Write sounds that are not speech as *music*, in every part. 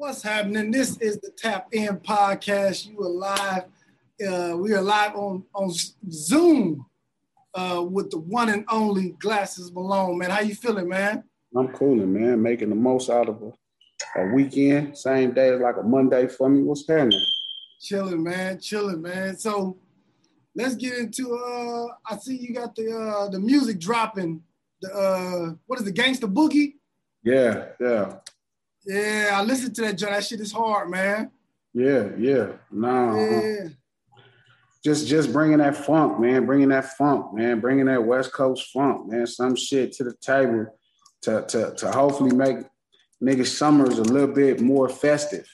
What's happening? This is the Tap In podcast. You are live. Uh, we are live on on Zoom uh, with the one and only Glasses Malone. Man, how you feeling, man? I'm cooling, man. Making the most out of a, a weekend. Same day as like a Monday for me. What's happening? Chilling, man. Chilling, man. So let's get into. uh I see you got the uh the music dropping. The uh what is the Gangsta Boogie? Yeah, yeah. Yeah, I listened to that joint. That shit is hard, man. Yeah, yeah. Nah. Uh-uh. Yeah. Just, just bringing that funk, man. Bringing that funk, man. Bringing that West Coast funk, man. Some shit to the table to, to, to hopefully make niggas summers a little bit more festive.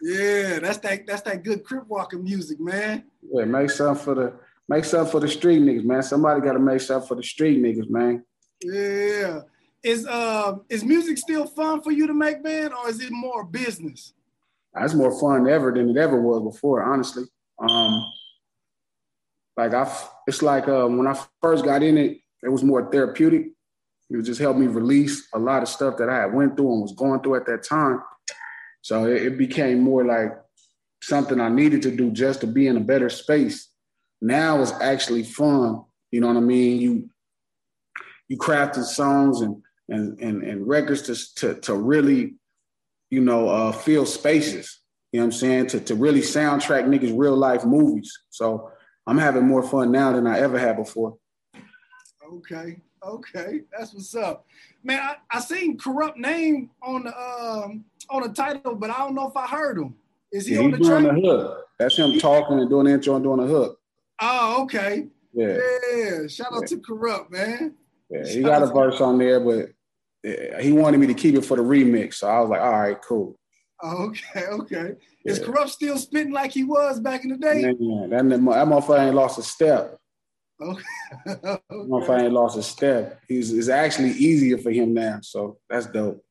Yeah, that's that. That's that good crip walking music, man. Yeah, make something for the make something for the street niggas, man. Somebody got to make something for the street niggas, man. Yeah. Is uh is music still fun for you to make, man, or is it more business? It's more fun ever than it ever was before, honestly. Um, like I, it's like uh, when I first got in it, it was more therapeutic. It just helped me release a lot of stuff that I had went through and was going through at that time. So it, it became more like something I needed to do just to be in a better space. Now it's actually fun. You know what I mean? You you crafted songs and and and, and records to, to to really, you know, uh, fill spaces. You know what I'm saying? To to really soundtrack niggas real life movies. So I'm having more fun now than I ever had before. Okay, okay, that's what's up, man. I, I seen corrupt name on the um on the title, but I don't know if I heard him. Is he yeah, on the doing track? the hook? That's him talking and doing the intro and doing the hook. Oh, okay. Yeah. Yeah. Shout out yeah. to corrupt man. Yeah, he got a verse on there, but he wanted me to keep it for the remix. So I was like, all right, cool. Okay, okay. Yeah. Is Corrupt still spitting like he was back in the day? Man, that, that motherfucker ain't lost a step. Okay. *laughs* okay. Motherfucker ain't lost a step. He's it's actually easier for him now. So that's dope.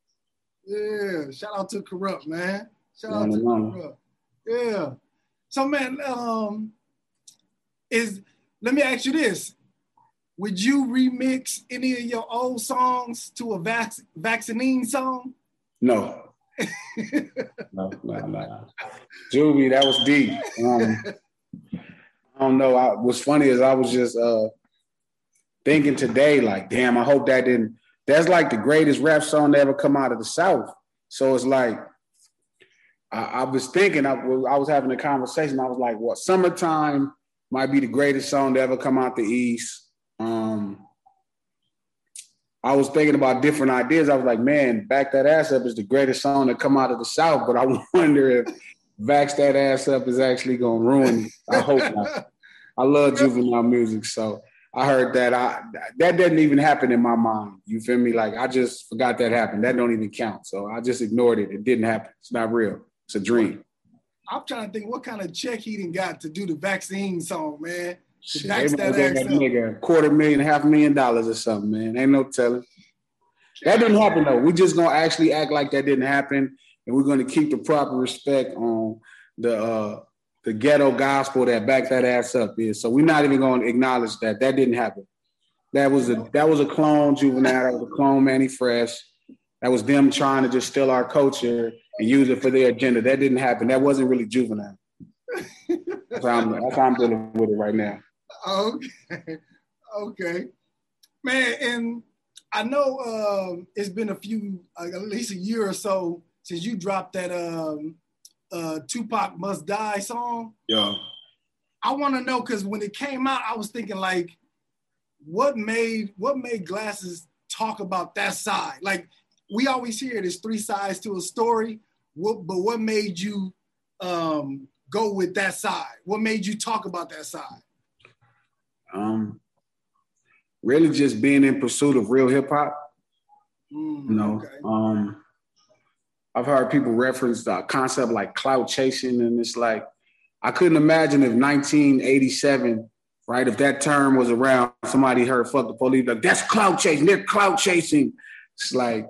Yeah. Shout out to Corrupt, man. Shout out to corrupt. Yeah. So man, um, is let me ask you this would you remix any of your old songs to a vac- vaccine song? No. *laughs* no, no, no. Juvie, that was deep. Um, I don't know. I, what's funny is I was just uh, thinking today, like, damn, I hope that didn't. That's like the greatest rap song to ever come out of the South. So it's like, I, I was thinking, I, I was having a conversation. I was like, what, Summertime might be the greatest song to ever come out the East um, I was thinking about different ideas. I was like, man, Back That Ass Up is the greatest song to come out of the South, but I *laughs* wonder if Vax That Ass Up is actually going to ruin it. I hope not. I love juvenile music, so I heard that. I that didn't even happen in my mind. You feel me? Like I just forgot that happened. That don't even count. So I just ignored it. It didn't happen. It's not real. It's a dream. I'm trying to think what kind of check he didn't got to do the vaccine song, man. Shit, that nigga quarter million, half a million dollars or something, man. Ain't no telling. That didn't happen though. We're just gonna actually act like that didn't happen, and we're gonna keep the proper respect on the uh, the ghetto gospel that back that ass up is. So we're not even gonna acknowledge that that didn't happen. That was a that was a clone juvenile. That was a clone Mannie Fresh. That was them trying to just steal our culture and use it for their agenda. That didn't happen. That wasn't really juvenile. That's how I'm, that's how I'm dealing with it right now. Okay. *laughs* Okay. Man, and I know um, it's been a few, uh, at least a year or so since you dropped that um, uh, Tupac Must Die song. Yeah. I want to know because when it came out, I was thinking like, what made what made Glasses talk about that side? Like we always hear there's three sides to a story. What, but what made you um, go with that side? What made you talk about that side? Um, really just being in pursuit of real hip hop. Mm, you know, okay. um, I've heard people reference the concept like clout chasing, and it's like I couldn't imagine if 1987, right, if that term was around, somebody heard "fuck the police," like that's clout chasing. They're clout chasing. It's like,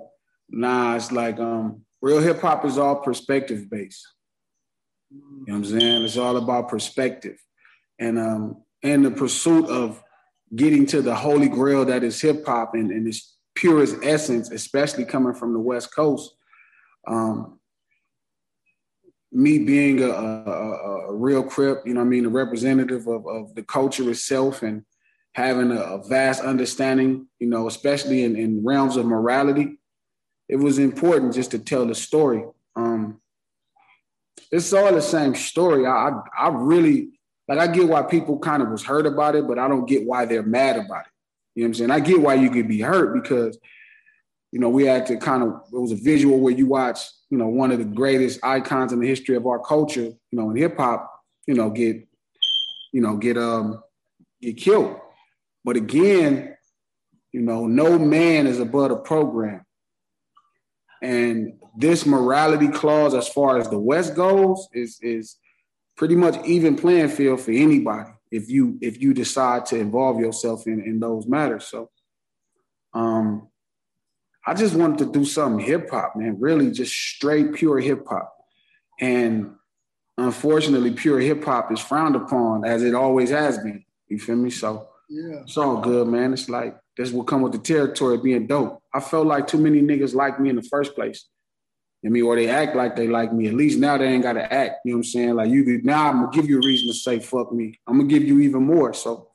nah, it's like um, real hip hop is all perspective based. You know what I'm saying? It's all about perspective, and um, and the pursuit of getting to the holy grail that is hip hop and, and its purest essence, especially coming from the West Coast. Um, me being a, a, a, real crip, you know, I mean, a representative of, of the culture itself, and having a, a vast understanding, you know, especially in, in realms of morality, it was important just to tell the story. Um, it's all the same story. I, I, I really like. I get why people kind of was hurt about it, but I don't get why they're mad about it. You know what I'm saying? I get why you could be hurt because, you know, we had to kind of. It was a visual where you watch, you know, one of the greatest icons in the history of our culture, you know, in hip hop, you know, get, you know, get um get killed. But again, you know, no man is above a program. And this morality clause, as far as the West goes, is is pretty much even playing field for anybody if you if you decide to involve yourself in, in those matters. So um I just wanted to do something hip hop, man, really just straight pure hip hop. And unfortunately, pure hip hop is frowned upon as it always has been. You feel me? So yeah. it's all good, man. It's like this will come with the territory being dope. I felt like too many niggas like me in the first place. I mean, or they act like they like me. At least now they ain't gotta act. You know what I'm saying? Like you now I'm gonna give you a reason to say fuck me. I'm gonna give you even more. So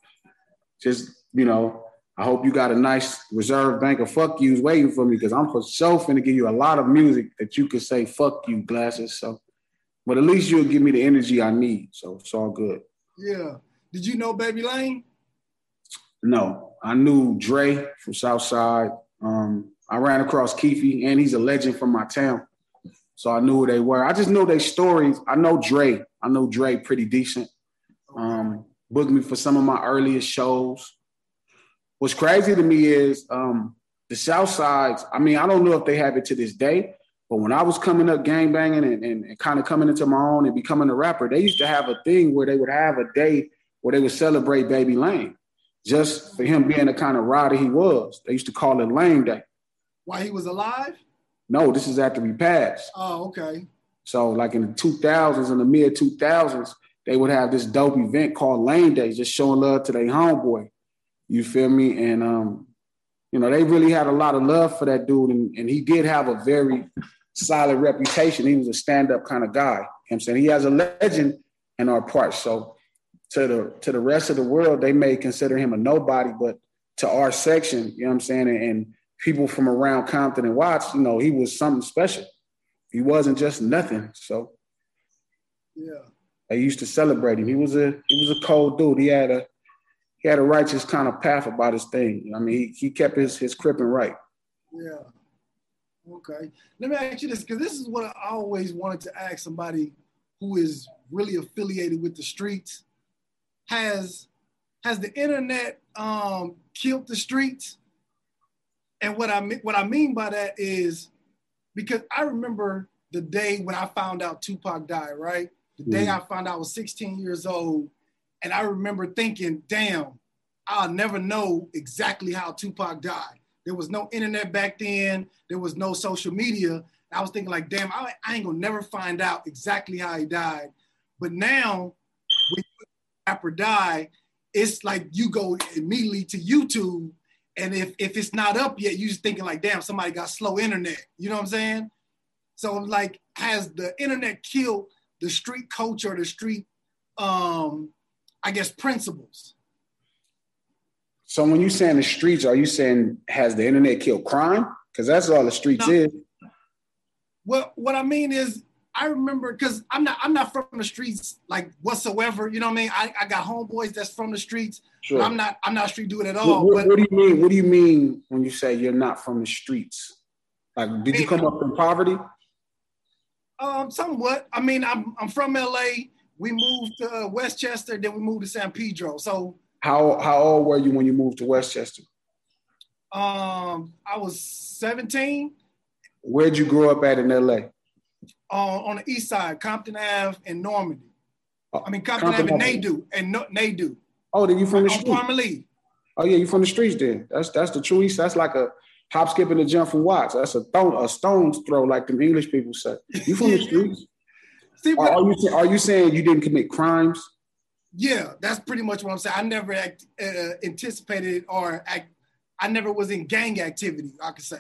just, you know, I hope you got a nice reserve bank of fuck yous waiting for me because I'm for sure finna give you a lot of music that you can say fuck you glasses. So but at least you'll give me the energy I need. So it's all good. Yeah. Did you know Baby Lane? No. I knew Dre from Southside. Um, I ran across Keefe, and he's a legend from my town. So I knew who they were. I just know their stories. I know Dre. I know Dre pretty decent. Um, booked me for some of my earliest shows. What's crazy to me is um, the South Sides. I mean, I don't know if they have it to this day, but when I was coming up gang banging and, and, and kind of coming into my own and becoming a rapper, they used to have a thing where they would have a day where they would celebrate Baby Lane just for him being the kind of rider he was. They used to call it Lane Day. While he was alive? No, this is after he passed. Oh, okay. So like in the 2000s, in the mid 2000s, they would have this dope event called Lane Day, just showing love to their homeboy. You feel me? And um, you know, they really had a lot of love for that dude, and, and he did have a very solid reputation. He was a stand-up kind of guy. You know I'm saying he has a legend in our parts. So to the to the rest of the world, they may consider him a nobody, but to our section, you know what I'm saying, and, and people from around Compton and Watts, you know, he was something special. He wasn't just nothing. So yeah. They used to celebrate him. He was a he was a cold dude. He had a he had a righteous kind of path about his thing. I mean, he, he kept his his cripping right. Yeah. Okay. Let me ask you this, because this is what I always wanted to ask somebody who is really affiliated with the streets. Has has the internet um, killed the streets? And what I mean, what I mean by that is because I remember the day when I found out Tupac died, right? The day mm. I found out I was 16 years old. And I remember thinking, damn, I'll never know exactly how Tupac died. There was no internet back then. There was no social media. I was thinking like, damn, I, I ain't gonna never find out exactly how he died. But now, when rapper die, it's like you go immediately to YouTube and if, if it's not up yet, you just thinking like, damn, somebody got slow internet. You know what I'm saying? So like, has the internet killed the street culture, or the street, um, I guess, principles? So when you saying the streets, are you saying has the internet killed crime? Because that's all the streets is. Well, what I mean is I remember because I'm not I'm not from the streets like whatsoever. You know what I mean? I, I got homeboys that's from the streets. Sure. I'm not I'm not street dude at all. What, what, what, do you mean? What do you mean when you say you're not from the streets? Like, did you come up from poverty? Um, somewhat. I mean, I'm I'm from LA. We moved to Westchester, then we moved to San Pedro. So how how old were you when you moved to Westchester? Um, I was 17. Where'd you grow up at in LA? Uh, on the east side, Compton Ave and Normandie. I mean Compton, Compton Ave and Nadeau and no, Nadeau. Oh, then you from the street? Formerly. Oh yeah, you from the streets then. That's that's the true east. That's like a hop, skip, and a jump from Watts. That's a throw, a stone's throw, like the English people say. You from the *laughs* streets? See, are, are, you are you saying you didn't commit crimes? Yeah, that's pretty much what I'm saying. I never act, uh, anticipated or act, I never was in gang activity. I could say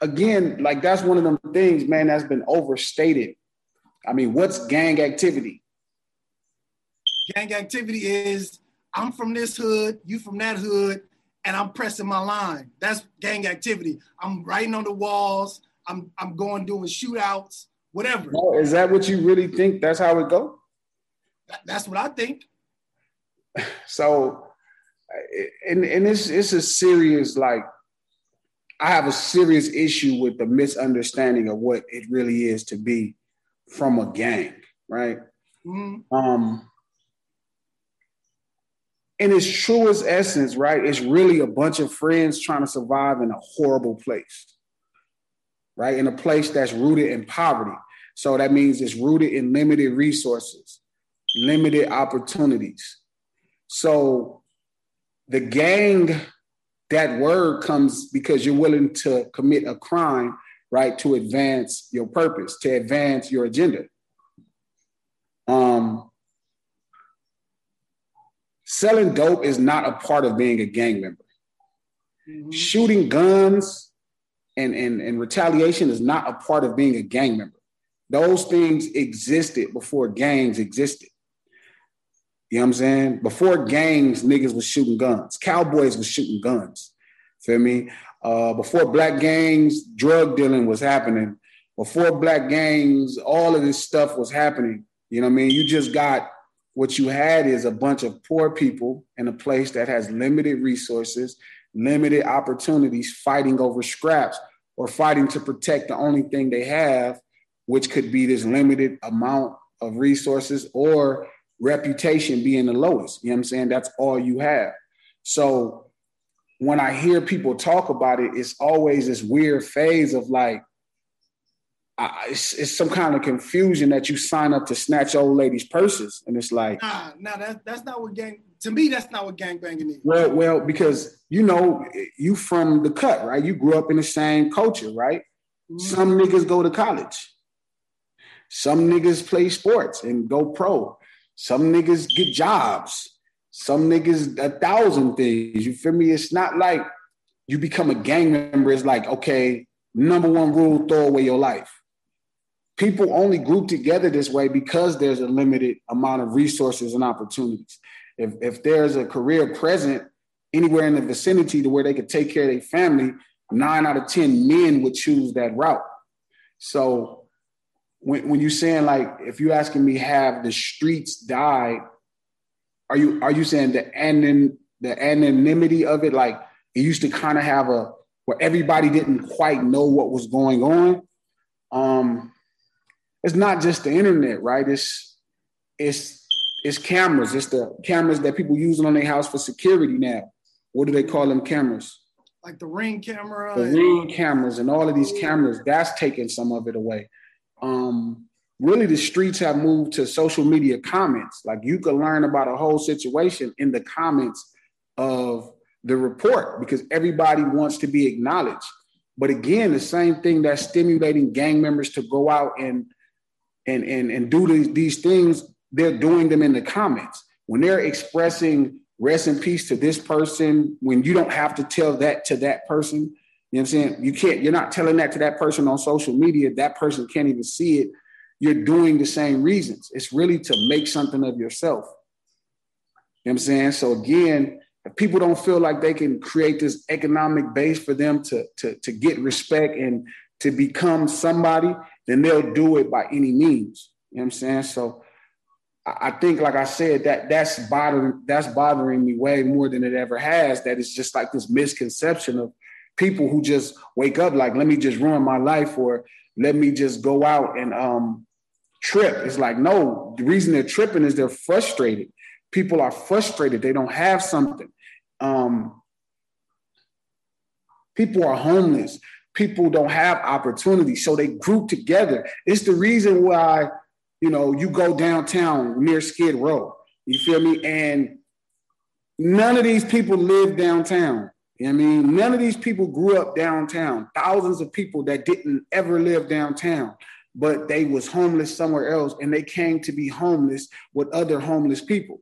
again, like that's one of them things, man, that's been overstated I mean, what's gang activity? Gang activity is I'm from this hood, you from that hood, and I'm pressing my line. That's gang activity. I'm writing on the walls. I'm I'm going doing shootouts, whatever. Oh, is that what you really think? That's how it go? That's what I think. *laughs* So, and and it's it's a serious like. I have a serious issue with the misunderstanding of what it really is to be from a gang, right? Mm-hmm. Um, in its truest essence, right, it's really a bunch of friends trying to survive in a horrible place, right? In a place that's rooted in poverty. So that means it's rooted in limited resources, limited opportunities. So the gang, that word comes because you're willing to commit a crime, right, to advance your purpose, to advance your agenda. Um, selling dope is not a part of being a gang member. Mm-hmm. Shooting guns and, and, and retaliation is not a part of being a gang member. Those things existed before gangs existed. You know what I'm saying? Before gangs, niggas was shooting guns. Cowboys was shooting guns. Feel me? Uh, before black gangs, drug dealing was happening. Before black gangs, all of this stuff was happening. You know what I mean? You just got what you had is a bunch of poor people in a place that has limited resources, limited opportunities, fighting over scraps or fighting to protect the only thing they have, which could be this limited amount of resources or reputation being the lowest. You know what I'm saying? That's all you have. So when I hear people talk about it, it's always this weird phase of like, I, it's, it's, some kind of confusion that you sign up to snatch old ladies' purses, and it's like, nah, nah, that's that's not what gang. To me, that's not what gang banging is. Well, well, because you know, you from the cut, right? You grew up in the same culture, right? Mm-hmm. Some niggas go to college. Some niggas play sports and go pro. Some niggas get jobs. Some niggas a thousand things. You feel me? It's not like you become a gang member. It's like okay, number one rule: throw away your life people only group together this way because there's a limited amount of resources and opportunities. If, if there's a career present anywhere in the vicinity to where they could take care of their family, nine out of 10 men would choose that route. So when, when you're saying like, if you're asking me, have the streets died, are you, are you saying the, anon, the anonymity of it? Like it used to kind of have a, where everybody didn't quite know what was going on. Um, it's not just the internet, right? It's it's it's cameras. It's the cameras that people use on their house for security now. What do they call them cameras? Like the ring camera. The and- ring cameras and all of these cameras, that's taking some of it away. Um, really the streets have moved to social media comments. Like you could learn about a whole situation in the comments of the report because everybody wants to be acknowledged. But again, the same thing that's stimulating gang members to go out and and and and do these, these things, they're doing them in the comments. When they're expressing rest in peace to this person, when you don't have to tell that to that person, you know what I'm saying? You can't, you're not telling that to that person on social media. That person can't even see it. You're doing the same reasons. It's really to make something of yourself. You know what I'm saying? So again, if people don't feel like they can create this economic base for them to, to, to get respect and to become somebody, then they'll do it by any means. You know what I'm saying? So I think, like I said, that that's bothering that's bothering me way more than it ever has. That it's just like this misconception of people who just wake up like, let me just ruin my life, or let me just go out and um, trip. It's like, no, the reason they're tripping is they're frustrated. People are frustrated. They don't have something. Um, people are homeless people don't have opportunity. So they group together. It's the reason why, you know, you go downtown near Skid Row. You feel me? And none of these people live downtown. You know I mean? None of these people grew up downtown. Thousands of people that didn't ever live downtown, but they was homeless somewhere else and they came to be homeless with other homeless people.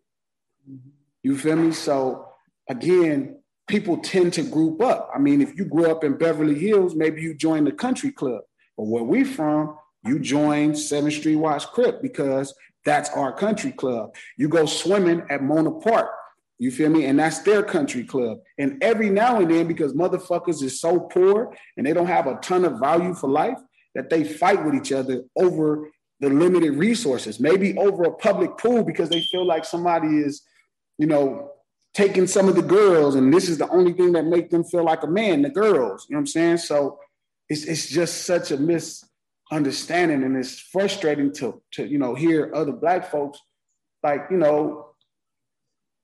Mm-hmm. You feel me? So again, people tend to group up. I mean, if you grew up in Beverly Hills, maybe you join the country club. But where we from, You join 7th Street Watts Crip because that's our country club. You go swimming at Mona Park. You feel me? And that's their country club. And every now and then, because motherfuckers is so poor and they don't have a ton of value for life, that they fight with each other over the limited resources, maybe over a public pool because they feel like somebody is, you know, taking some of the girls, and this is the only thing that make them feel like a man, the girls. You know what I'm saying? So it's it's just such a misunderstanding, and it's frustrating to to you know hear other black folks like you know.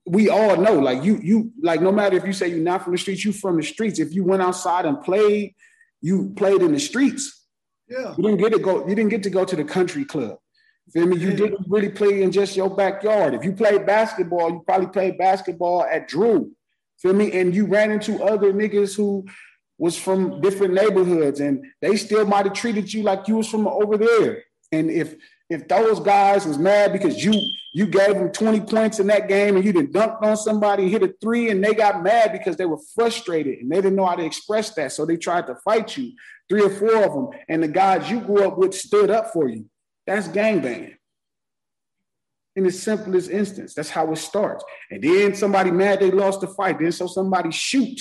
We all know, like you, you like no matter if you say you're not from the streets, you from the streets. If you went outside and played, you played in the streets. Yeah. You didn't get to go, you didn't get to go to the country club. Feel me? You didn't really play in just your backyard. If you played basketball, you probably played basketball at Drew. Feel me? And you ran into other niggas who was from different neighborhoods and they still might have treated you like you was from over there. And if if those guys was mad because you you gave them 20 points in that game and you didn't dunked on somebody, hit a three, and they got mad because they were frustrated and they didn't know how to express that. So they tried to fight you, three or four of them. And the guys you grew up with stood up for you. That's gang gangbanging. In the simplest instance, that's how it starts. And then somebody mad they lost the fight. Then so somebody shoot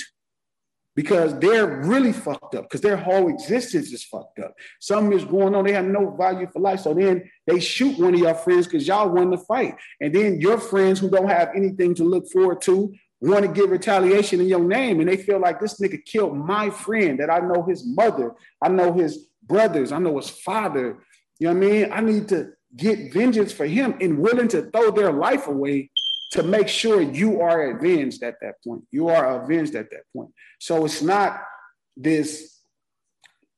because they're really fucked up because their whole existence is fucked up. Something is going on. They have no value for life. So then they shoot one of your friends because y'all won the fight. And then your friends who don't have anything to look forward to want to get retaliation in your name. And they feel like this nigga killed my friend that I know his mother, I know his brothers, I know his father, you know what I mean? I need to get vengeance for him and willing to throw their life away to make sure you are avenged at that point. You are avenged at that point. So it's not this,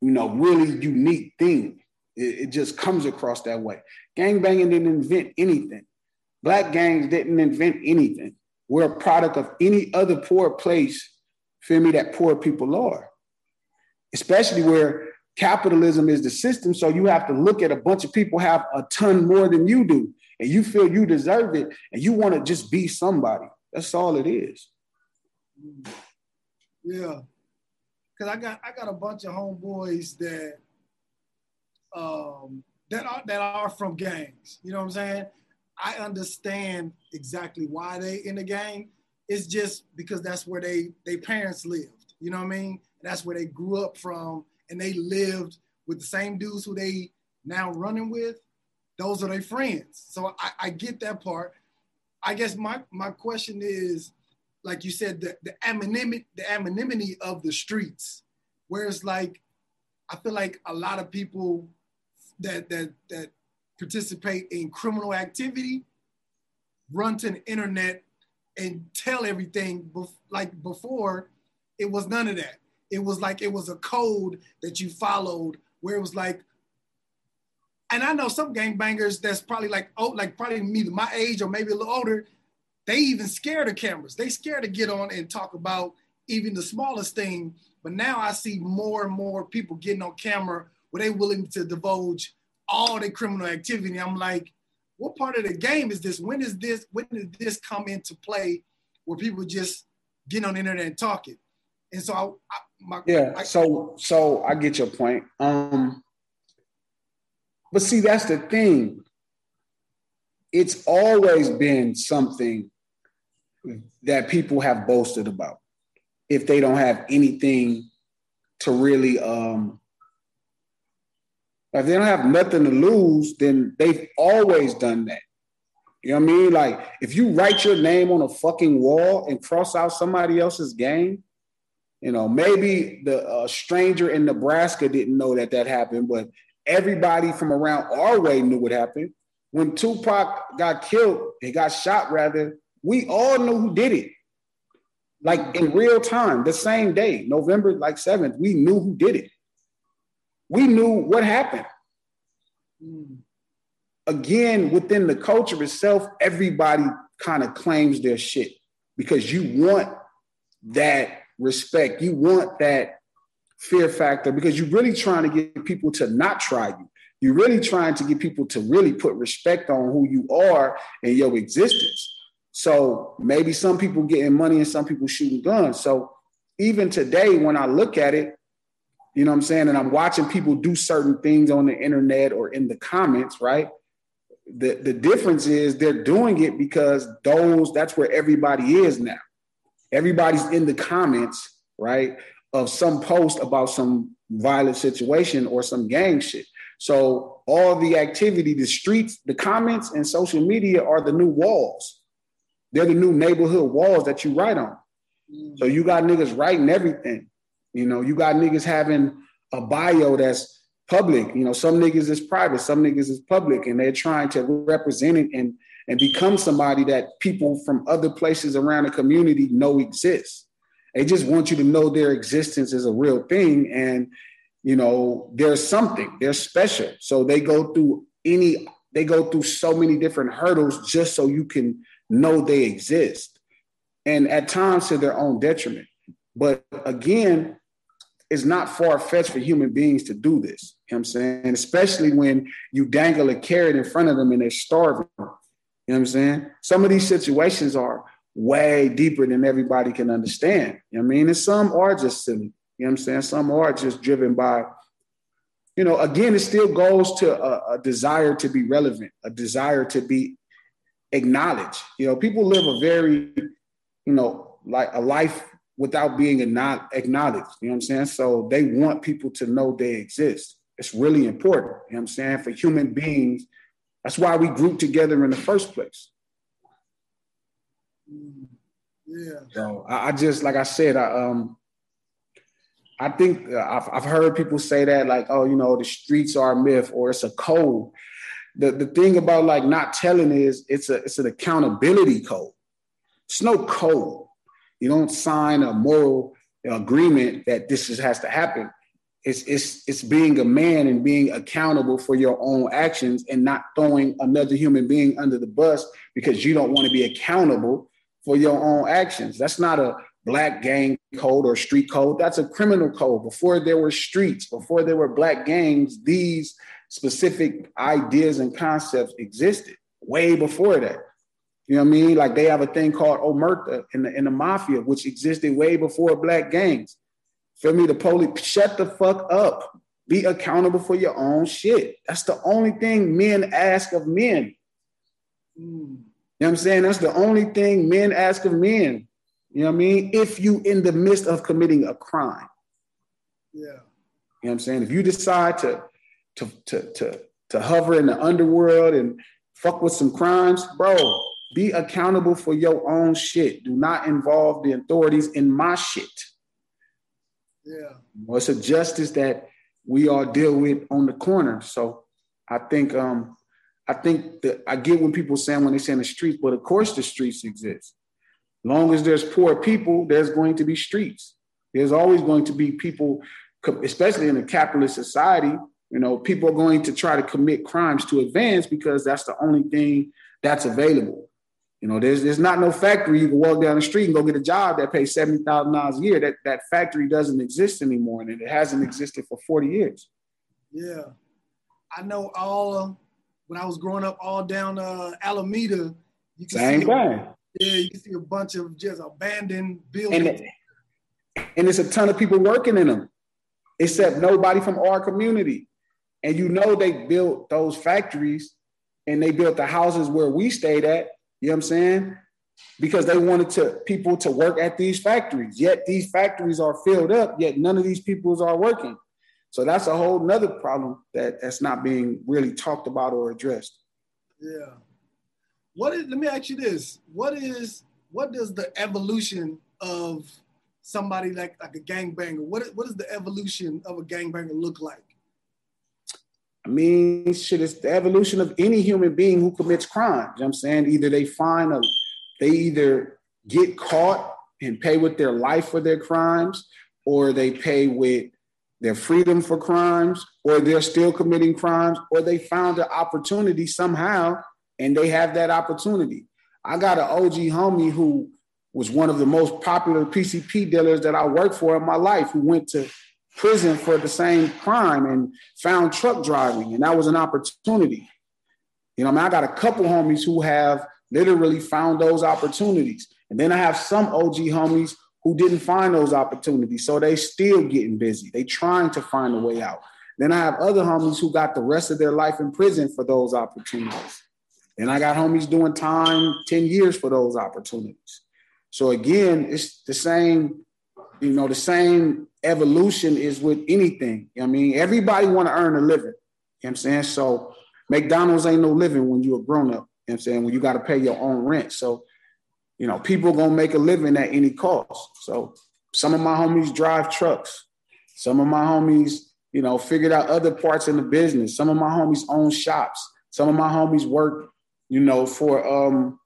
you know, really unique thing. It, it just comes across that way. Gang banging didn't invent anything. Black gangs didn't invent anything. We're a product of any other poor place, feel me, that poor people are. Especially where capitalism is the system. So you have to look at a bunch of people have a ton more than you do, and you feel you deserve it, and you want to just be somebody. That's all it is. Yeah, because I got I got a bunch of homeboys that um that are that are from gangs. You know what I'm saying? I understand exactly why they in the gang. It's just because that's where they they parents lived. You know what I mean? That's where they grew up from and they lived with the same dudes who they now running with, those are their friends. So I, I get that part. I guess my my question is, like you said, the, the anonymity, the anonymity of the streets. Whereas like I feel like a lot of people that that that participate in criminal activity run to the internet and tell everything bef- like before it was none of that it was like it was a code that you followed where it was like and I know some gangbangers that's probably like oh like probably me my age or maybe a little older they even scared of cameras they scared to get on and talk about even the smallest thing but now I see more and more people getting on camera where they willing to divulge all their criminal activity I'm like what part of the game is this when is this when did this come into play where people just get on the internet and talking and so I, I my, yeah. I, so so I get your point. Um, but see, that's the thing. It's always been something that people have boasted about. If they don't have anything to really, um, if they don't have nothing to lose, then they've always done that. You know what I mean? Like if you write your name on a fucking wall and cross out somebody else's game, you know, maybe the uh, stranger in Nebraska didn't know that that happened, but everybody from around our way knew what happened. When Tupac got killed, he got shot rather, we all knew who did it. Like in real time, the same day, November like 7th, we knew who did it. We knew what happened. Again, within the culture itself, everybody kind of claims their shit because you want that respect. You want that fear factor because you're really trying to get people to not try you. You're really trying to get people to really put respect on who you are and your existence. So maybe some people getting money and some people shooting guns. So even today, when I look at it, You know what I'm saying? And I'm watching people do certain things on the internet or in the comments, right? The the difference is they're doing it because those that's where everybody is now. Everybody's in the comments, right? Of some post about some violent situation or some gang shit. So all the activity, the streets, the comments, and social media are the new walls. They're the new neighborhood walls that you write on. Mm. So you got niggas writing everything. You know, you got niggas having a bio that's public. You know, some niggas is private, some niggas is public, and they're trying to represent it and and become somebody that people from other places around the community know exists. They just want you to know their existence is a real thing. And you know, there's something, they're special. So they go through any, they go through so many different hurdles just so you can know they exist. And at times to their own detriment. But again, it's not far-fetched for human beings to do this. You know what I'm saying? Especially when you dangle a carrot in front of them and they're starving. You know what I'm saying? Some of these situations are way deeper than everybody can understand. You know I mean? And some are just silly. You know what I'm saying? Some are just driven by, you know, again, it still goes to a, a desire to be relevant, a desire to be acknowledged. You know, people live a very, you know, like a life without being acknowledged. You know what I'm saying? So they want people to know they exist. It's really important. You know what I'm saying? For human beings, that's why we group together in the first place. Yeah. So I, I just, like I said, I um, I think uh, I've, I've heard people say that like, oh, you know, the streets are a myth or it's a code. The, the thing about like not telling is it's a it's an accountability code. It's no code. You don't sign a moral agreement that this is, has to happen. It's it's it's being a man and being accountable for your own actions and not throwing another human being under the bus because you don't want to be accountable for your own actions. That's not a black gang code or street code. That's a criminal code. Before there were streets, before there were black gangs, these specific ideas and concepts existed way before that. You know what I mean? Like they have a thing called omerta in the in the mafia, which existed way before black gangs. Feel me? The police shut the fuck up. Be accountable for your own shit. That's the only thing men ask of men. Mm. You know what I'm saying? That's the only thing men ask of men. You know what I mean? If you in the midst of committing a crime. Yeah. You know what I'm saying? If you decide to to to to to hover in the underworld and fuck with some crimes, bro, be accountable for your own shit. Do not involve the authorities in my shit. Yeah. Well, it's a justice that we all deal with on the corner. So I think um I think that I get what people saying when they say in the streets, but of course the streets exist long as there's poor people, there's going to be streets. There's always going to be people, especially in a capitalist society, you know, people are going to try to commit crimes to advance because that's the only thing that's available. You know, there's there's not no factory you can walk down the street and go get a job that pays seventy thousand dollars a year. That that factory doesn't exist anymore, and it hasn't existed for forty years. Yeah, I know all when I was growing up, all down uh, Alameda. Same thing. Yeah, you see a bunch of just abandoned buildings. And, and it's a ton of people working in them, except nobody from our community. And you know they built those factories and they built the houses where we stayed at, you know what I'm saying? Because they wanted to people to work at these factories. Yet these factories are filled up, yet none of these people are working. So that's a whole nother problem that, that's not being really talked about or addressed. Yeah what is let me ask you this what is what does the evolution of somebody like like a gangbanger what what does the evolution of a gangbanger look like I mean, shit, it's the evolution of any human being who commits crime. You know I'm saying? Either they find a, they either get caught and pay with their life for their crimes, or they pay with their freedom for crimes, or they're still committing crimes, or they found an opportunity somehow and they have that opportunity. I got an OG homie who was one of the most popular PCP dealers that I worked for in my life who went to prison for the same crime and found truck driving, and that was an opportunity. You know, I mean, I got a couple homies who have literally found those opportunities. And then I have some OG homies who didn't find those opportunities. So they still getting busy. They trying to find a way out. Then I have other homies who got the rest of their life in prison for those opportunities. And I got homies doing time 10 years for those opportunities. So again, it's the same, you know, the same evolution is with anything. I mean, everybody want to earn a living. You know I'm saying? So McDonald's ain't no living when you're a grown up. You know I'm saying? When you got to pay your own rent. So you know, people gonna make a living at any cost. So some of my homies drive trucks. Some of my homies, you know, figured out other parts in the business. Some of my homies own shops. Some of my homies work, you know, for um,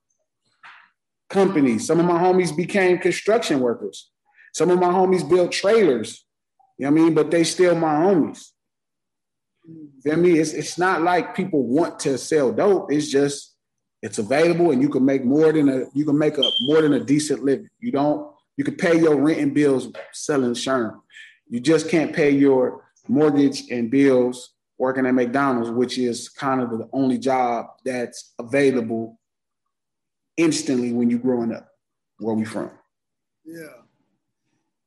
companies. Some of my homies became construction workers. Some of my homies built trailers. You know what I mean? But they still my homies. Feel me? It's, it's not like people want to sell dope. It's just it's available and you can make more than a you can make a more than a decent living. You don't you can pay your rent and bills selling Sherm. You just can't pay your mortgage and bills working at McDonald's, which is kind of the only job that's available instantly when you're growing up. Where we from? Yeah.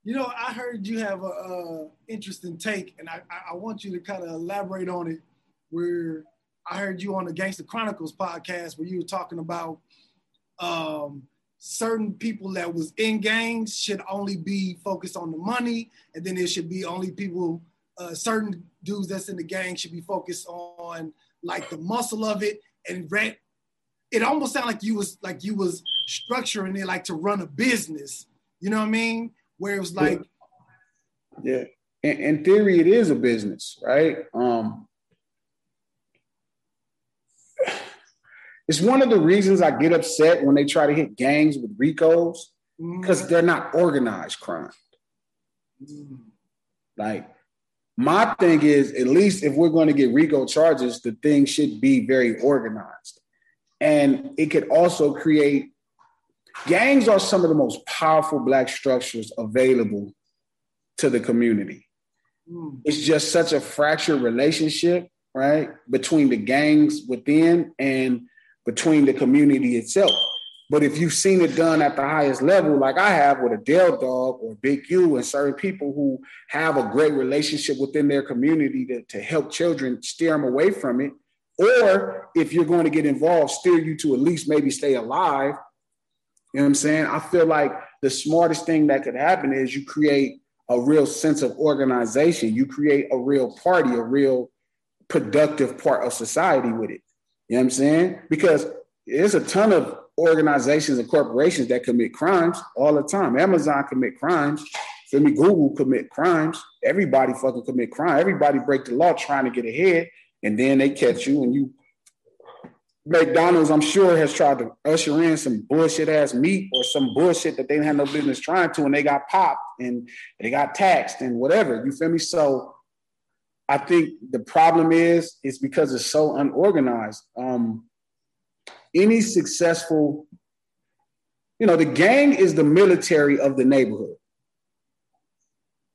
You know, I heard you have a, a interesting take, and I, I want you to kind of elaborate on it. Where I heard you on the Gangster Chronicles podcast where you were talking about um, certain people that was in gangs should only be focused on the money, and then there should be only people, uh, certain dudes that's in the gang should be focused on like the muscle of it and rent. It almost sounded like you was like you was structuring it like to run a business. You know what I mean? Where it was like, yeah. In, in theory, it is a business, right? Um, It's one of the reasons I get upset when they try to hit gangs with RICOs because mm. they're not organized crime. Mm. Like, my thing is, at least if we're going to get RICO charges, the thing should be very organized. And it could also create gangs are some of the most powerful black structures available to the community. Mm. It's just such a fractured relationship, right, between the gangs within and between the community itself. But if you've seen it done at the highest level, like I have with a Dale Dog or Big U and certain people who have a great relationship within their community to, to help children steer them away from it, or if you're going to get involved, steer you to at least maybe stay alive. You know what I'm saying? I feel like the smartest thing that could happen is you create a real sense of organization. You create a real party, a real productive part of society with it. You know what I'm saying? Because there's a ton of organizations and corporations that commit crimes all the time. Amazon commit crimes. Feel me? Google commit crimes. Everybody fucking commit crime. Everybody break the law trying to get ahead, and then they catch you and you. McDonald's, I'm sure, has tried to usher in some bullshit ass meat or some bullshit that they have no business trying to, and they got popped and they got taxed and whatever. You feel me? So I think the problem is it's because it's so unorganized. Um, any successful, you know, the gang is the military of the neighborhood.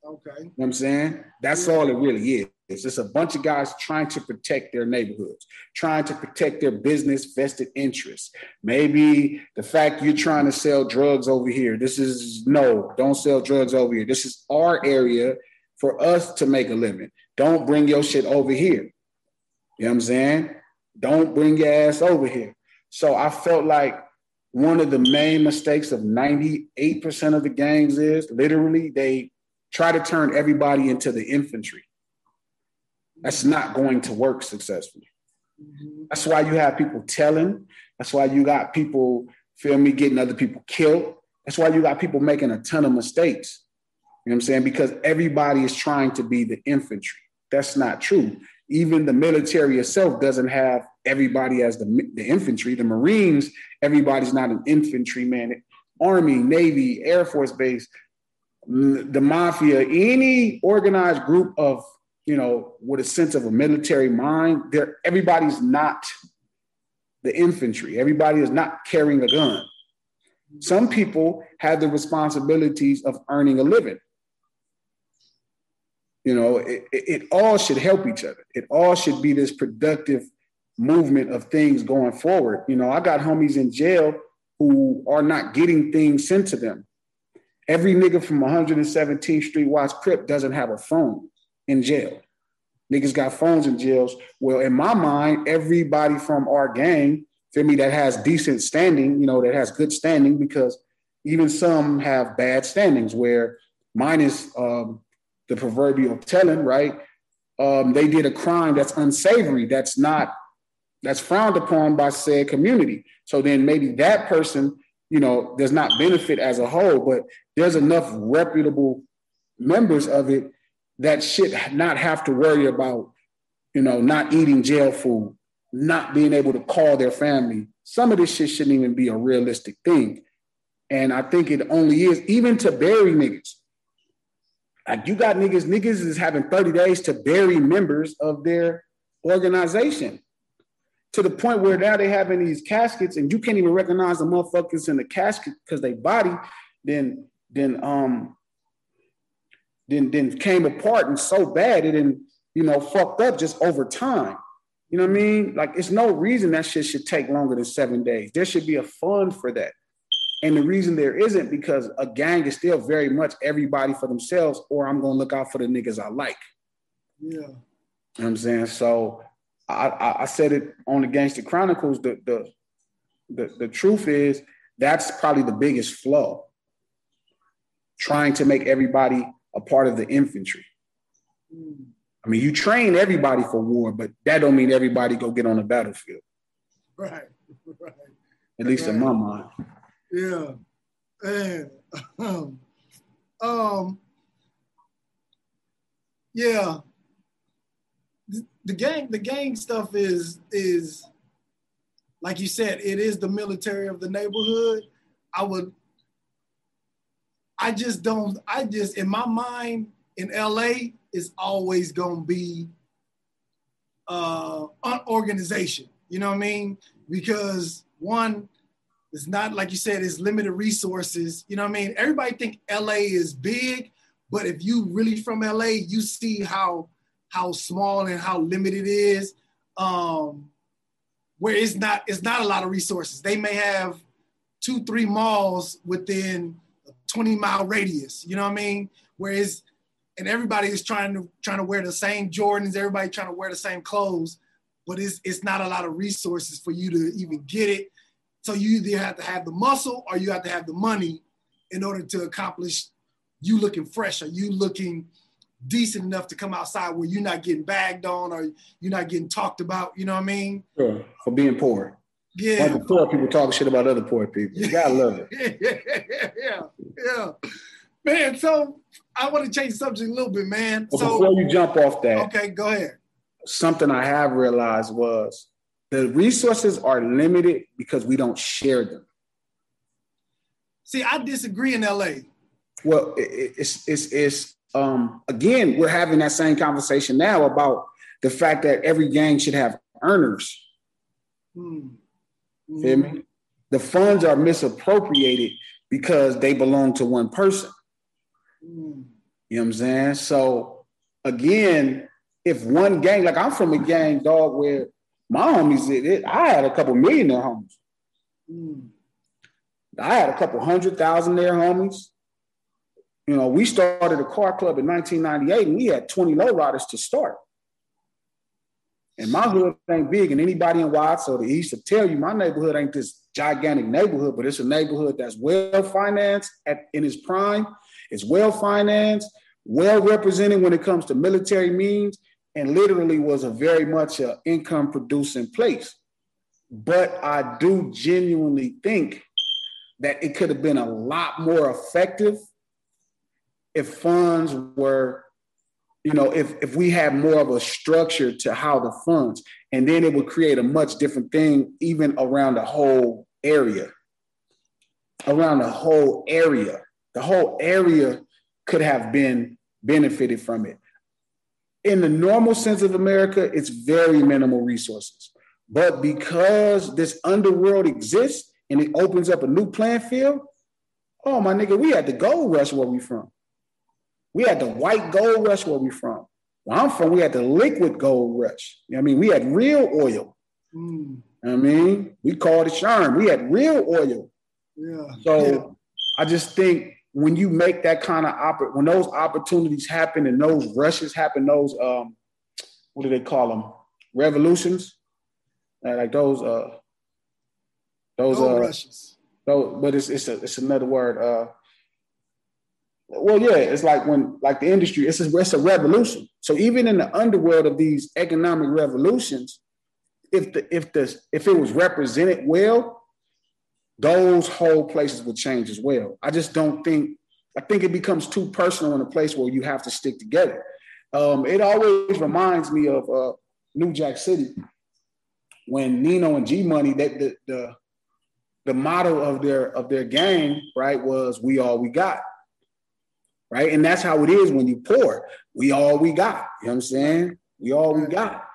Okay. You know what I'm saying? That's all it really is. It's just a bunch of guys trying to protect their neighborhoods, trying to protect their business vested interests. Maybe the fact you're trying to sell drugs over here. This is no, don't sell drugs over here. This is our area for us to make a living. Don't bring your shit over here. You know what I'm saying? Don't bring your ass over here. So I felt like one of the main mistakes of 98% of the gangs is literally they try to turn everybody into the infantry. That's not going to work successfully. Mm-hmm. That's why you have people telling. That's why you got people, feel me, getting other people killed. That's why you got people making a ton of mistakes. You know what I'm saying? Because everybody is trying to be the infantry. That's not true. Even the military itself doesn't have everybody as the, the infantry. The Marines, everybody's not an infantryman. Army, Navy, Air Force Base, the mafia, any organized group of, you know, with a sense of a military mind, there everybody's not the infantry. Everybody is not carrying a gun. Some people have the responsibilities of earning a living. You know, it, it, all should help each other. It all should be this productive movement of things going forward. You know, I got homies in jail who are not getting things sent to them. Every nigga from 117th Street Watts Crip doesn't have a phone in jail. Niggas got phones in jails. Well, in my mind, everybody from our gang, feel me, that has decent standing, you know, that has good standing, because even some have bad standings where mine is um, the proverbial telling, right? Um, they did a crime that's unsavory, that's not, that's frowned upon by said community. So then maybe that person, you know, does not benefit as a whole, but there's enough reputable members of it that should not have to worry about, you know, not eating jail food, not being able to call their family. Some of this shit shouldn't even be a realistic thing. And I think it only is, even to bury niggas. Like you got niggas, niggas is having 30 days to bury members of their organization. To the point where now they having these caskets and you can't even recognize the motherfuckers in the casket because they body, then then um then then came apart and so bad it didn't, you know, fucked up just over time. You know what I mean? Like it's no reason that shit should take longer than seven days. There should be a fund for that. And the reason there isn't because a gang is still very much everybody for themselves, or I'm gonna look out for the niggas I like. Yeah. You know what I'm saying? So I, I, I said it on the Gangster Chronicles. The, the the the truth is that's probably the biggest flaw. Trying to make everybody a part of the infantry. Mm. I mean, you train everybody for war, but that don't mean everybody go get on the battlefield. Right, *laughs* right. At least right. in my mind. Yeah. And um, um yeah. The, the gang, the gang stuff is is like you said, it is the military of the neighborhood. I would I just don't, I just in my mind in LA is always gonna be uh unorganization. You know what I mean? Because one, it's not like you said, it's limited resources. You know what I mean? Everybody think LA is big, but if you really from LA, you see how how small and how limited it is. Um, where it's not it's not a lot of resources. They may have two, three malls within a 20 mile radius. You know what I mean? Whereas and everybody is trying to trying to wear the same Jordans, everybody trying to wear the same clothes, but it's it's not a lot of resources for you to even get it. So you either have to have the muscle or you have to have the money in order to accomplish you looking fresh or you looking decent enough to come outside where you're not getting bagged on or you're not getting talked about. You know what I mean? Sure. For being poor. Yeah. Like poor people talking shit about other poor people. You gotta love it. yeah, *laughs* yeah, yeah. Man, so I want to change the subject a little bit, man. But so before you jump off that, okay, go ahead. Something I have realized was the resources are limited because we don't share them. See, I disagree in LA. Well, it's it's it's um again, we're having that same conversation now about the fact that every gang should have earners. Hmm. Feel me? The funds are misappropriated because they belong to one person. Hmm. You know what I'm saying? So again, if one gang, like I'm from a gang, dog, where my homies, it, it, I had a couple millionaire homies. Mm. I had a couple hundred thousand there homies. You know, we started a car club in 1998 and we had 20 lowriders to start. And my hood ain't big, and anybody in Watts or the East will tell you my neighborhood ain't this gigantic neighborhood, but it's a neighborhood that's well financed at in its prime. It's well financed, well represented when it comes to military means, and literally was a very much an income producing place. But I do genuinely think that it could have been a lot more effective if funds were, you know, if, if we had more of a structure to how the funds, and then it would create a much different thing, even around the whole area. Around the whole area. The whole area could have been benefited from it in the normal sense of America, it's very minimal resources. But because this underworld exists and it opens up a new playing field, oh my nigga, we had the gold rush where we from. We had the white gold rush where we from. Where I'm from, we had the liquid gold rush. You know I mean? We had real oil. Mm. I mean, we called it sherm. We had real oil. Yeah. So yeah. I just think when you make that kind of oppor- when those opportunities happen and those rushes happen, those um, what do they call them? Revolutions, uh, like those uh, those uh, rushes. Those, but it's it's a, it's another word. Uh, well, yeah, it's like when like the industry, it's a, it's a revolution. So even in the underworld of these economic revolutions, if the if the if it was represented well, those whole places would change as well. I just don't think I think it becomes too personal in a place where you have to stick together. Um, it always reminds me of uh, New Jack City when Nino and G Money that the, the the motto of their of their gang right was "We all we got." Right, and that's how it is when you poor. We all we got. You know what I'm saying? We all we got.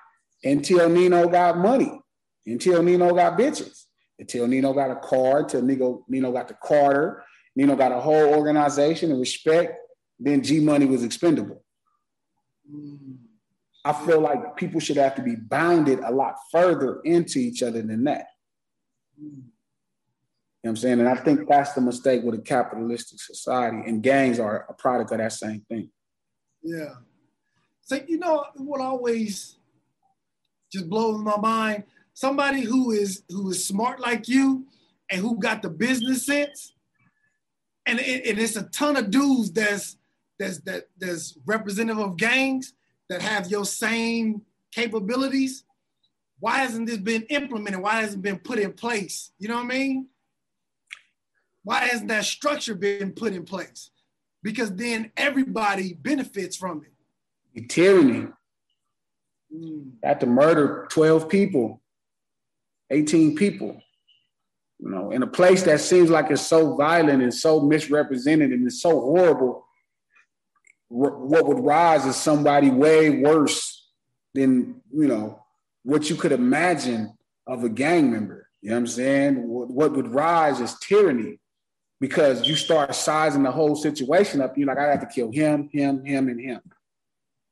Until Nino got money. Until Nino got bitches until Nino got a car, until Nino, Nino got the Carter, Nino got a whole organization and respect, then G Money was expendable. I feel like people should have to be bounded a lot further into each other than that. You know what I'm saying? And I think that's the mistake with a capitalistic society, and gangs are a product of that same thing. Yeah. So, you know, what always just blows my mind somebody who is who is smart like you and who got the business sense, and, it, and it's a ton of dudes that's that's that that's representative of gangs that have your same capabilities. Why hasn't this been implemented? Why hasn't it been put in place? You know what I mean? Why hasn't that structure been put in place? Because then everybody benefits from it. tyranny. Mm. Had to murder 12 people 18 people. You know, in a place that seems like it's so violent and so misrepresented and it's so horrible, what would rise is somebody way worse than, you know, what you could imagine of a gang member. You know what I'm saying? What would rise is tyranny because you start sizing the whole situation up. You're like, I have to kill him, him, him, and him.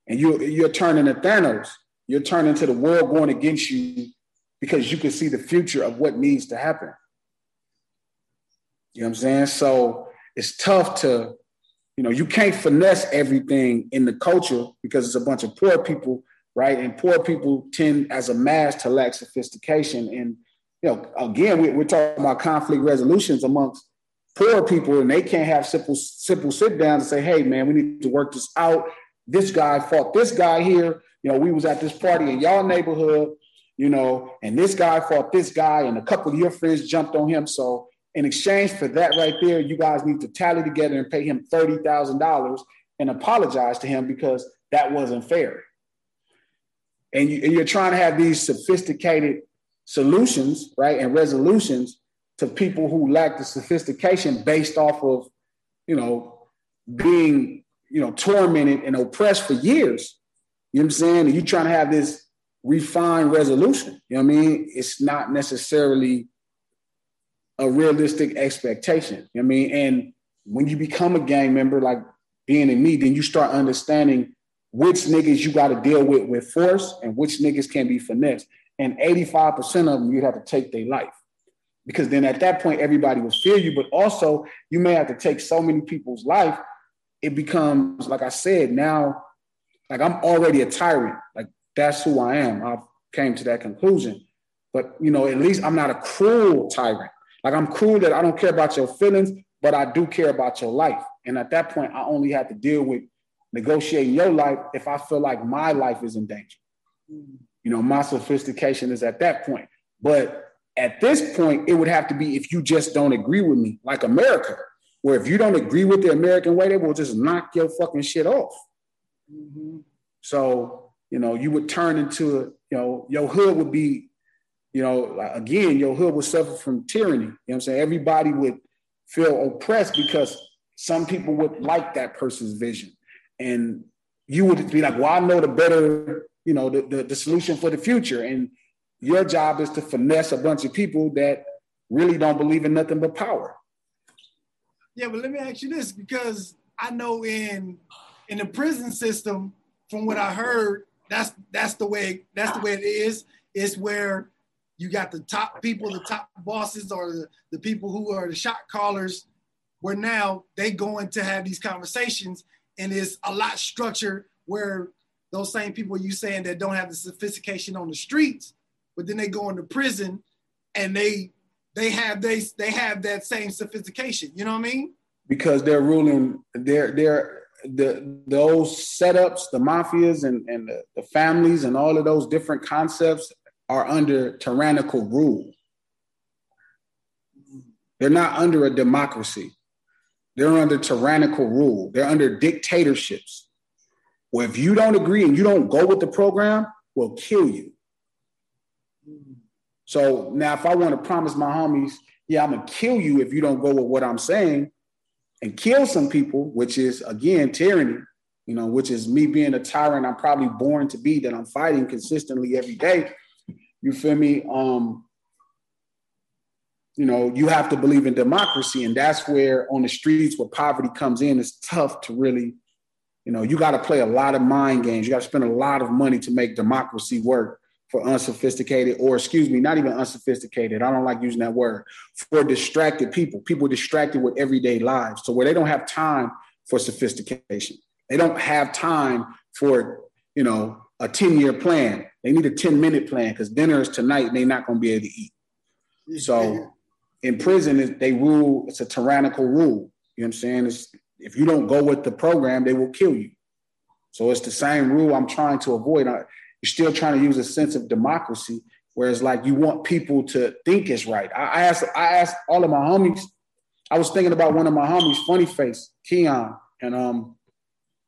And you, you're turning to Thanos. You're turning to the world going against you because you can see the future of what needs to happen. You know what I'm saying? So it's tough to, you know, you can't finesse everything in the culture because it's a bunch of poor people, right? And poor people tend, as a mass, to lack sophistication. And, you know, again, we, are talking about conflict resolutions amongst poor people, and they can't have simple, simple sit downs and say, hey, man, we need to work this out. This guy fought this guy here. You know, we was at this party in y'all neighborhood you know, and this guy fought this guy, and a couple of your friends jumped on him. So, in exchange for that right there, you guys need to tally together and pay him $30,000 and apologize to him because that wasn't fair. And, you, are trying to have these sophisticated solutions, right, and resolutions to people who lack the sophistication based off of, you know, being, you know, tormented and oppressed for years. You know what I'm saying? And you're trying to have this refined resolution. You know what I mean? It's not necessarily a realistic expectation. You know what I mean? And when you become a gang member, like being in me, then you start understanding which niggas you got to deal with with force and which niggas can be finessed. And 85% of them, you'd have to take their life. Because then at that point, everybody will fear you, but also you may have to take so many people's life. It becomes, like I said, now, like I'm already a tyrant. Like that's who I am. I came to that conclusion. But you know, at least I'm not a cruel tyrant. Like I'm cruel that I don't care about your feelings, but I do care about your life. And at that point, I only have to deal with negotiating your life if I feel like my life is in danger. You know, my sophistication is at that point. But at this point, it would have to be if you just don't agree with me, like America, where if you don't agree with the American way, they will just knock your fucking shit off. Mm-hmm. So you know, you would turn into, you know, your hood would be, you know, again, your hood would suffer from tyranny. You know what I'm saying? Everybody would feel oppressed because some people would like that person's vision. And you would be like, well, I know the better, you know, the, the, the solution for the future. And your job is to finesse a bunch of people that really don't believe in nothing but power. Yeah, but let me ask you this because I know in in the prison system, from what I heard, that's that's the way that's the way it is. It's where you got the top people, the top bosses, or the, the people who are the shot callers. where now they going to have these conversations and it's a lot structured where those same people you saying that don't have the sophistication on the streets, but then they go into prison and they they have they they have that same sophistication. You know what I mean? Because they're ruling they're they're the those setups, the mafias and, and the, the families and all of those different concepts are under tyrannical rule. They're not under a democracy. They're under tyrannical rule. They're under dictatorships. Where if you don't agree and you don't go with the program, we'll kill you. So now, if I want to promise my homies, yeah, I'm gonna kill you if you don't go with what I'm saying, and kill some people, which is again tyranny, you know, which is me being a tyrant I'm probably born to be that I'm fighting consistently every day. You feel me? Um, you know, you have to believe in democracy, and that's where on the streets where poverty comes in, it's tough to really, you know, you got to play a lot of mind games. You got to spend a lot of money to make democracy work for unsophisticated, or excuse me, not even unsophisticated. I don't like using that word for distracted people. People distracted with everyday lives, so where they don't have time for sophistication. They don't have time for you know a ten year plan. They need a ten minute plan because dinner is tonight. and They're not going to be able to eat. So in prison, they rule. It's a tyrannical rule. You know what I'm saying? It's, if you don't go with the program, they will kill you. So it's the same rule I'm trying to avoid you're still trying to use a sense of democracy, whereas like you want people to think it's right. I, I asked I asked all of my homies. I was thinking about one of my homies, Funny Face, Keon, and um,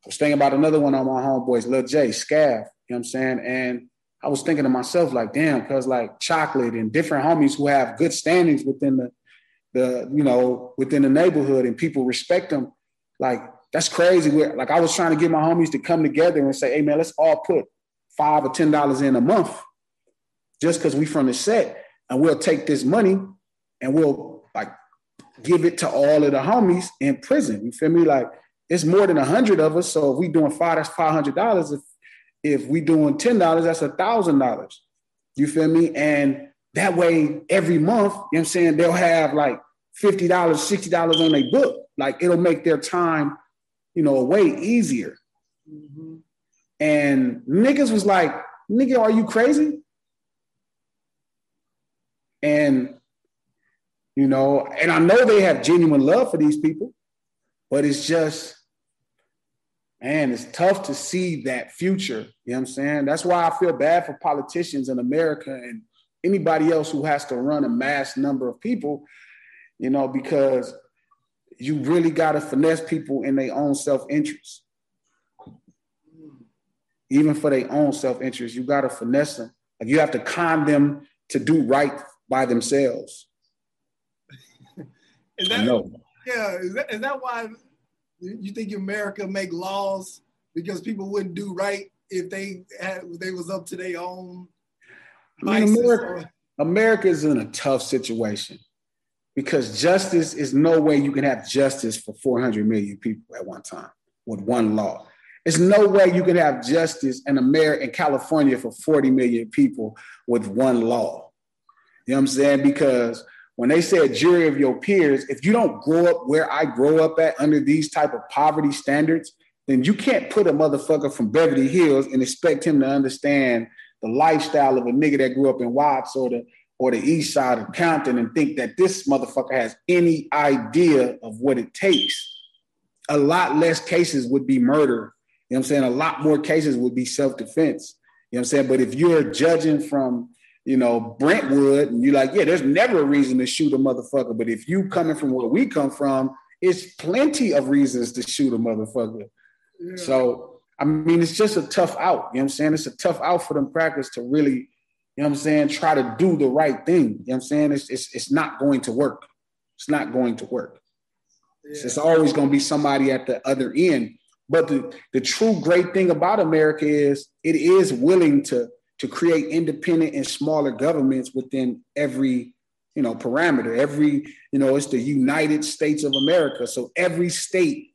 I was thinking about another one of my homeboys, Lil J, Scav. You know what I'm saying? And I was thinking to myself, like, damn, because like chocolate and different homies who have good standings within the the you know within the neighborhood and people respect them, like that's crazy. We're, like I was trying to get my homies to come together and say, hey man, let's all put five or ten dollars in a month just because we from the set and we'll take this money and we'll like give it to all of the homies in prison. You feel me? Like it's more than a hundred of us. So if we doing five that's five hundred dollars. If if we doing ten dollars that's a thousand dollars. You feel me? And that way every month you know i'm saying they'll have like $50 $60 on their book. Like it'll make their time you know way easier. Mm-hmm. And niggas was like, nigga, are you crazy? And, you know, and I know they have genuine love for these people, but it's just, man, it's tough to see that future. You know what I'm saying? That's why I feel bad for politicians in America and anybody else who has to run a mass number of people, you know, because you really got to finesse people in their own self interest even for their own self interest. You got to finesse them. Like you have to con them to do right by themselves. *laughs* is that, Yeah, is that, is that why you think America make laws because people wouldn't do right if they had they was up to their own? I mean, America, America is in a tough situation because justice is no way you can have justice for 400 million people at one time with one law. There's no way you can have justice in America in California for 40 million people with one law. You know what I'm saying? Because when they say a jury of your peers, if you don't grow up where I grow up at under these type of poverty standards, then you can't put a motherfucker from Beverly Hills and expect him to understand the lifestyle of a nigga that grew up in Watts or the or the east side of Compton and think that this motherfucker has any idea of what it takes. A lot less cases would be murder you know what I'm saying? A lot more cases would be self-defense. You know what I'm saying? But if you're judging from, you know, Brentwood and you're like, yeah, there's never a reason to shoot a motherfucker. But if you coming from where we come from, it's plenty of reasons to shoot a motherfucker. Yeah. So I mean, it's just a tough out. You know what I'm saying? It's a tough out for them crackers to really, you know what I'm saying, try to do the right thing. You know what I'm saying? It's it's, it's not going to work. It's not going to work. Yeah. It's, it's always going to be somebody at the other end but the, the true great thing about America is it is willing to, to create independent and smaller governments within every you know parameter. Every, you know, it's the United States of America. So every state,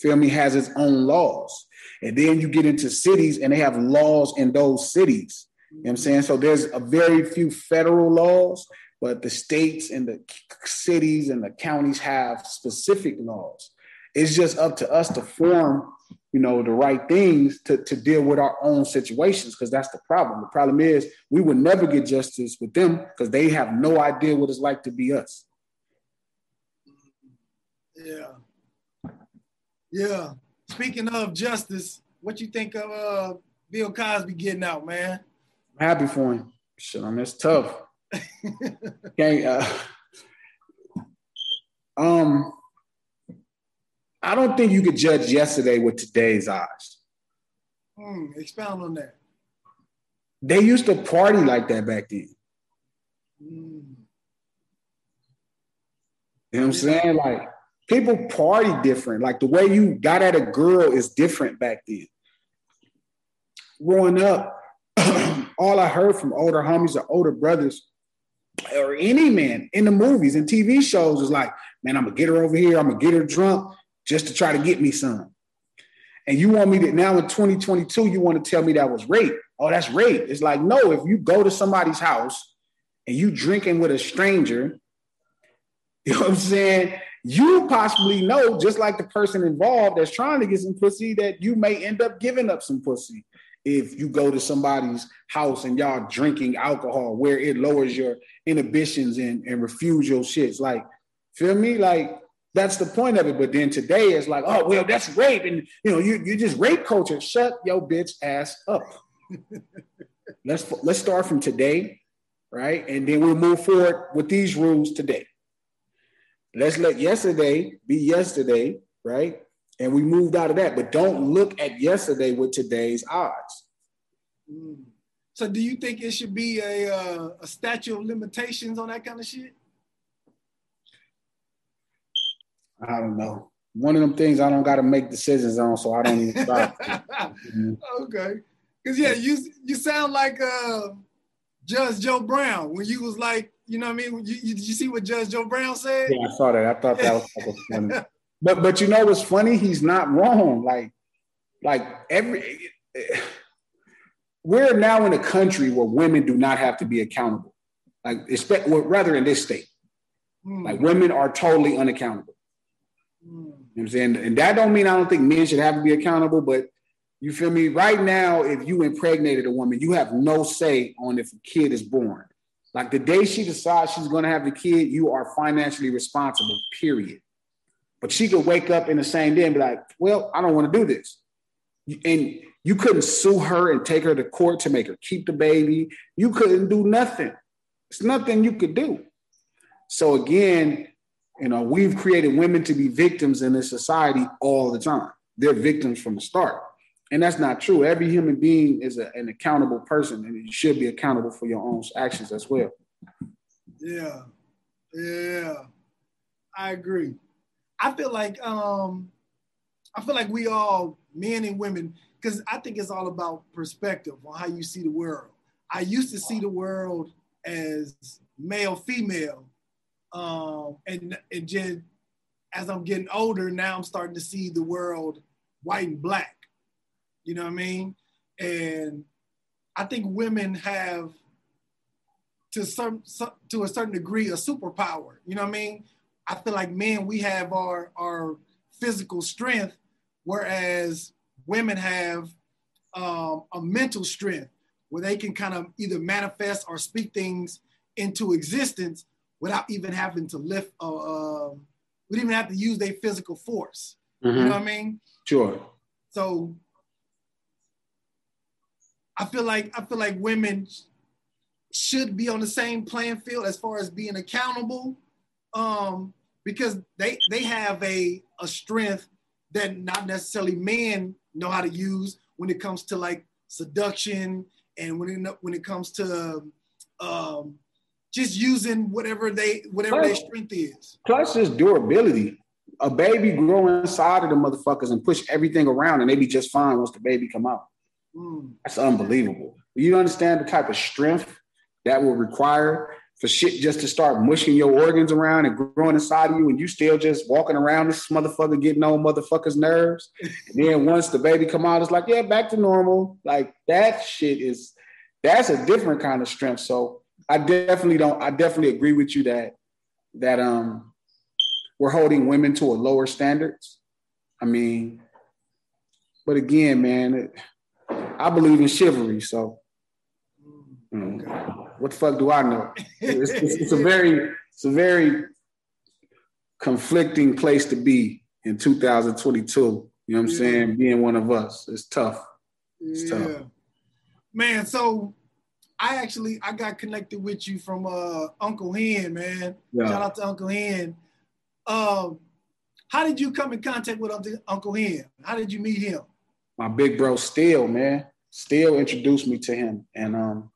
feel me, has its own laws. And then you get into cities and they have laws in those cities. You know what I'm saying? So there's a very few federal laws, but the states and the cities and the counties have specific laws. It's just up to us to form, you know, the right things to, to deal with our own situations, because that's the problem. The problem is we will never get justice with them because they have no idea what it's like to be us. Yeah. Yeah. Speaking of justice, what you think of uh, Bill Cosby getting out, man? I'm happy for him. Shit, I mean, it's tough. *laughs* okay, uh, um, I don't think you could judge yesterday with today's eyes. Hmm, expound on that. They used to party like that back then. Mm. You know what I'm saying? Like people party different. Like the way you got at a girl is different back then. Growing up, *clears throat* all I heard from older homies or older brothers or any man in the movies and TV shows is like, man, I'm gonna get her over here, I'm gonna get her drunk just to try to get me some. And you want me to now in 2022, you want to tell me that was rape. Oh, that's rape. It's like, no, if you go to somebody's house and you drinking with a stranger, *laughs* you know what I'm saying? You possibly know, just like the person involved that's trying to get some pussy, that you may end up giving up some pussy if you go to somebody's house and y'all drinking alcohol where it lowers your inhibitions and, and refuse your shits. Like, feel me? Like, that's the point of it. But then today it's like, oh, well, that's rape. And you know, you you just rape culture. Shut your bitch ass up. *laughs* let's let's start from today, right? And then we'll move forward with these rules today. Let's let yesterday be yesterday, right? And we moved out of that. But don't look at yesterday with today's odds. Mm. So, do you think it should be a uh, a statute of limitations on that kind of shit? I don't know. One of them things I don't got to make decisions on, so I don't even start. *laughs* mm-hmm. Okay, because yeah, you you sound like uh, Judge Joe Brown when you was like, you know what I mean? You, you, did you see what Judge Joe Brown said? Yeah, I saw that. I thought that was *laughs* funny. but but you know what's funny? He's not wrong. Like like every we're now in a country where women do not have to be accountable. Like expect well, rather in this state. Mm. Like women are totally unaccountable. You know I'm saying? And that don't mean I don't think men should have to be accountable, but you feel me? Right now, if you impregnated a woman, you have no say on if a kid is born. Like the day she decides she's to have the kid, you are financially responsible, period. But she could wake up in the same day and be like, well, I don't want to do this. And you couldn't sue her and take her to court to make her keep the baby. You couldn't do nothing. It's nothing you could do. So again, you know, we've created women to be victims in this society all the time. They're victims from the start. And that's not true. Every human being is a, an accountable person, and you should be accountable for your own actions as well. Yeah, yeah, I agree. I feel like um, I feel like we all, men and women, because I think it's all about perspective on how you see the world. I used to see the world as male, female, um, and and just as I'm getting older, now I'm starting to see the world white and black. You know what I mean? And I think women have, to some to a certain degree, a superpower. You know what I mean? I feel like men, we have our our physical strength, whereas women have um, a mental strength where they can kind of either manifest or speak things into existence without even having to lift. Uh, uh, we didn't even have to use their physical force. Mm-hmm. You know what I mean? Sure. So I feel like I feel like women should be on the same playing field as far as being accountable, um, because they they have a a strength that not necessarily men know how to use when it comes to like seduction and when it when it comes to um, just using whatever they whatever plus, their strength is. Plus, just durability. A baby grow inside of the motherfuckers and push everything around, and they be just fine once the baby come out. Mm. That's unbelievable. You understand the type of strength that will require for shit just to start mushing your organs around and growing inside of you, and you still just walking around this motherfucker getting on motherfuckers' nerves. *laughs* and then once the baby come out, it's like, yeah, back to normal. Like that shit is that's a different kind of strength. So I definitely don't. I definitely agree with you that that um we're holding women to a lower standards. I mean, but again, man, I believe in chivalry. So, mm, what the fuck do I know? It's, it's, it's, a very, it's a very conflicting place to be in 2022. You know what I'm yeah. saying? Being one of us, it's tough. It's yeah. tough. Man, so I actually I got connected with you from uh, Uncle Hen, man. Yeah. Shout out to Uncle Hen. Um, how did you come in contact with Uncle Hen? How did you meet him? My big bro Steele, man. Steele introduced me to him. And um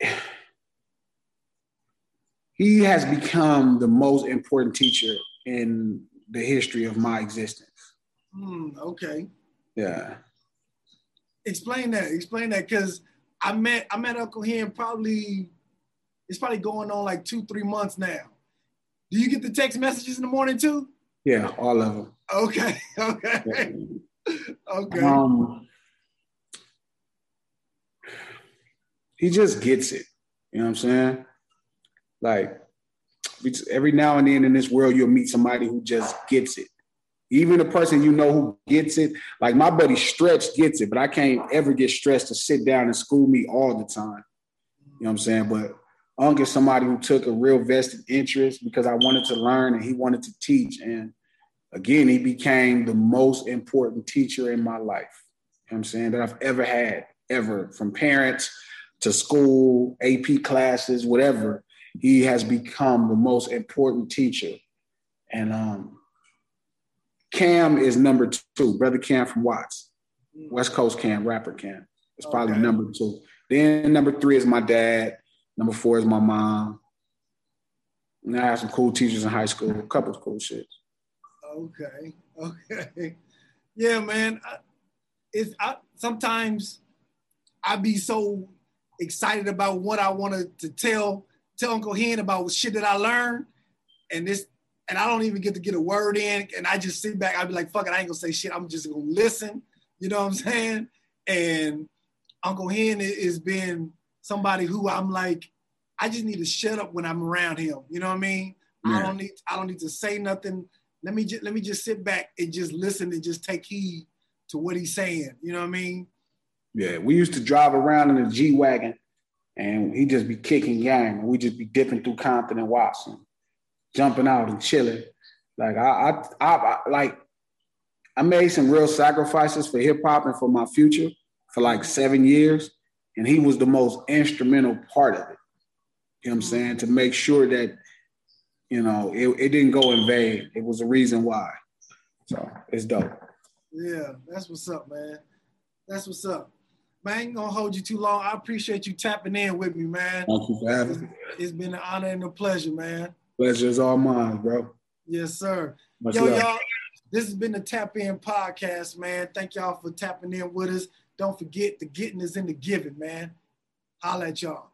*sighs* he has become the most important teacher in the history of my existence. Mm, okay. Yeah. Explain that. Explain that, because I met I met Uncle Hen probably it's probably going on like two three months now. Do you get the text messages in the morning too? Yeah, all of them. Okay. *laughs* Okay. Yeah. okay. Um, he just gets it. You know what I'm saying? Like every now and then in this world, you'll meet somebody who just gets it. Even a person you know who gets it, like my buddy Stretch gets it, but I can't ever get Stretch to sit down and school me all the time. You know what I'm saying? But Unc is somebody who took a real vested interest because I wanted to learn and he wanted to teach. And again, he became the most important teacher in my life. You know what I'm saying? That I've ever had, ever, from parents to school, AP classes, whatever. He has become the most important teacher. And um, Cam is number two, brother Cam from Watts, mm. West Coast Cam, rapper Cam. It's probably okay. number two. Then number three is my dad. Number four is my mom. And I had some cool teachers in high school, a couple of cool shit. Okay, *laughs* okay, yeah, man. It's I, sometimes I be so excited about what I wanted to tell tell Uncle Hen about shit that I learned, and this, and I don't even get to get a word in, and I just sit back. I'd be like, "Fuck it, I ain't gonna say shit. I'm just gonna listen." You know what I'm saying? And Uncle Hen has been somebody who I'm like, I just need to shut up when I'm around him. You know what I mean? Yeah. I don't need I don't need to say nothing. Let me just let me just sit back and just listen and just take heed to what he's saying. You know what I mean? Yeah, we used to drive around in a G wagon, and he'd just be kicking game, and we just be dipping through Compton and Watson, jumping out and chilling. Like I, I, I, I like I made some real sacrifices for hip hop and for my future for like seven years, and he was the most instrumental part of it. You know what I'm saying? To make sure that, you know, it, it didn't go in vain. It was a reason why. So it's dope. Yeah, that's what's up, man. That's what's up. Man, I ain't gonna hold you too long. I appreciate you tapping in with me, man. Thank you for having me. It's been an honor and a pleasure, man. Pleasure's all mine, bro. Yes, sir. Much Yo, love. y'all, this has been the Tap In Podcast, man. Thank y'all for tapping in with us. Don't forget the getting is in the giving, man. Holla at y'all.